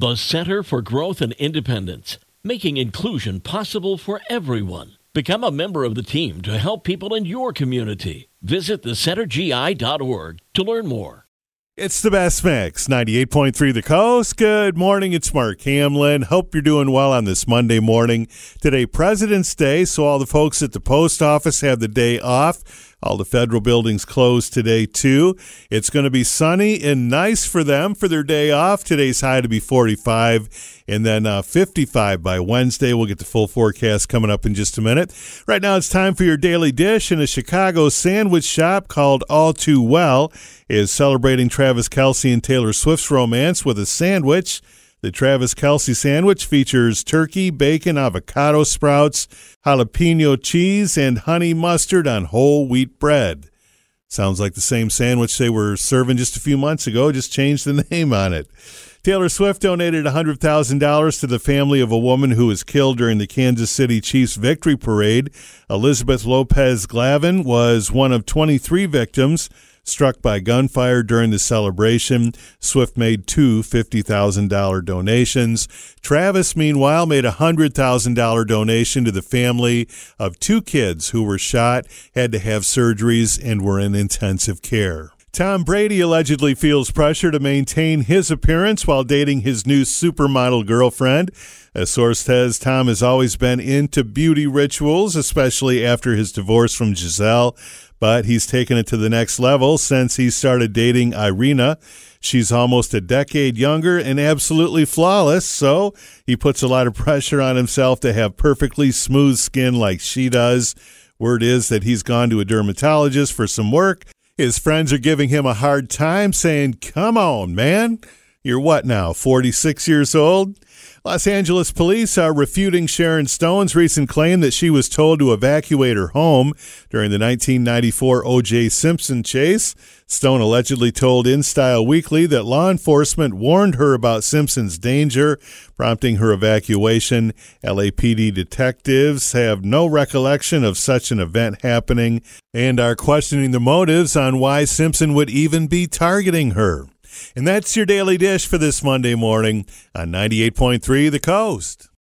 The Center for Growth and Independence, making inclusion possible for everyone. Become a member of the team to help people in your community. Visit thecentergi.org to learn more. It's the best mix, 98.3 The Coast. Good morning, it's Mark Hamlin. Hope you're doing well on this Monday morning. Today, President's Day, so all the folks at the post office have the day off. All the federal buildings closed today, too. It's going to be sunny and nice for them for their day off. Today's high to be 45 and then uh, 55 by Wednesday. We'll get the full forecast coming up in just a minute. Right now, it's time for your daily dish. And a Chicago sandwich shop called All Too Well is celebrating Travis Kelce and Taylor Swift's romance with a sandwich. The Travis Kelce sandwich features turkey, bacon, avocado sprouts, jalapeno cheese, and honey mustard on whole wheat bread. Sounds like the same sandwich they were serving just a few months ago, just changed the name on it. Taylor Swift donated $100,000 to the family of a woman who was killed during the Kansas City Chiefs victory parade. Elizabeth Lopez Galvan was one of 23 victims struck by gunfire during the celebration. Swift made two $50,000 donations. Travis, meanwhile, made a $100,000 donation to the family of two kids who were shot, had to have surgeries, and were in intensive care. Tom Brady allegedly feels pressure to maintain his appearance while dating his new supermodel girlfriend. A source says Tom has always been into beauty rituals, especially after his divorce from Gisele but he's taken it to the next level since he started dating Irina. She's almost a decade younger and absolutely flawless, so he puts a lot of pressure on himself to have perfectly smooth skin like she does. Word is that he's gone to a dermatologist for some work. His friends are giving him a hard time, saying, Come on, man. You're what now, 46 years old? Los Angeles police are refuting Sharon Stone's recent claim that she was told to evacuate her home during the 1994 O.J. Simpson chase. Stone allegedly told InStyle Weekly that law enforcement warned her about Simpson's danger, prompting her evacuation. LAPD detectives have no recollection of such an event happening and are questioning the motives on why Simpson would even be targeting her. And that's your daily dish for this Monday morning on 98.3 The Coast.